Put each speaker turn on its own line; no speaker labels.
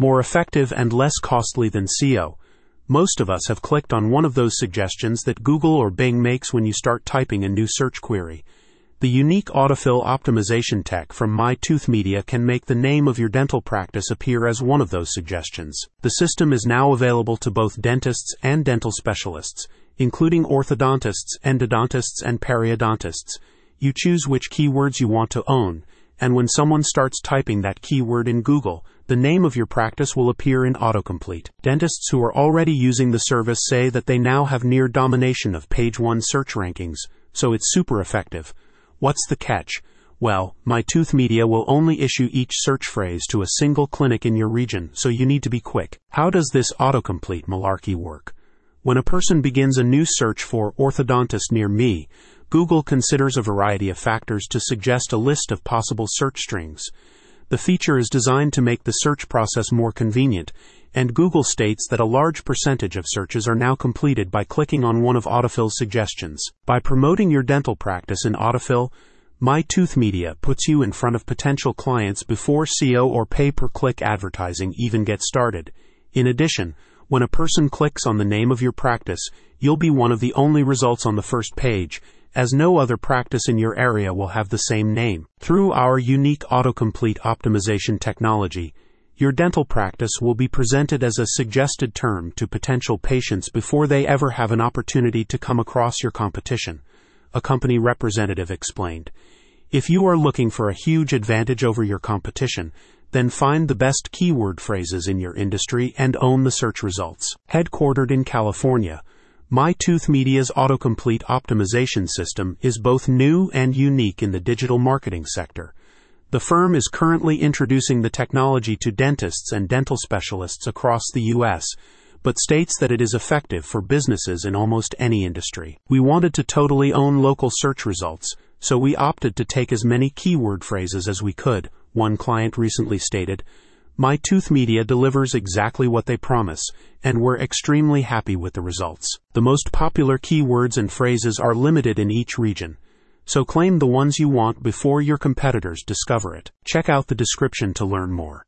More effective and less costly than SEO. Most of us have clicked on one of those suggestions that Google or Bing makes when you start typing a new search query. The unique autofill optimization tech from MyTooth Media can make the name of your dental practice appear as one of those suggestions. The system is now available to both dentists and dental specialists, including orthodontists, endodontists, and periodontists. You choose which keywords you want to own, and when someone starts typing that keyword in Google, the name of your practice will appear in autocomplete. Dentists who are already using the service say that they now have near domination of page one search rankings, so it's super effective. What's the catch? Well, MyTooth Media will only issue each search phrase to a single clinic in your region, so you need to be quick. How does this autocomplete malarkey work? When a person begins a new search for orthodontist near me, Google considers a variety of factors to suggest a list of possible search strings. The feature is designed to make the search process more convenient, and Google states that a large percentage of searches are now completed by clicking on one of Autofill's suggestions. By promoting your dental practice in Autofill, MyTooth Media puts you in front of potential clients before SEO or pay per click advertising even gets started. In addition, when a person clicks on the name of your practice, you'll be one of the only results on the first page, as no other practice in your area will have the same name. Through our unique autocomplete optimization technology, your dental practice will be presented as a suggested term to potential patients before they ever have an opportunity to come across your competition, a company representative explained. If you are looking for a huge advantage over your competition, then find the best keyword phrases in your industry and own the search results. Headquartered in California, MyTooth Media's autocomplete optimization system is both new and unique in the digital marketing sector. The firm is currently introducing the technology to dentists and dental specialists across the U.S., but states that it is effective for businesses in almost any industry. We wanted to totally own local search results, so we opted to take as many keyword phrases as we could, one client recently stated. MyTooth Media delivers exactly what they promise, and we're extremely happy with the results. The most popular keywords and phrases are limited in each region so claim the ones you want before your competitors discover it. Check out the description to learn more.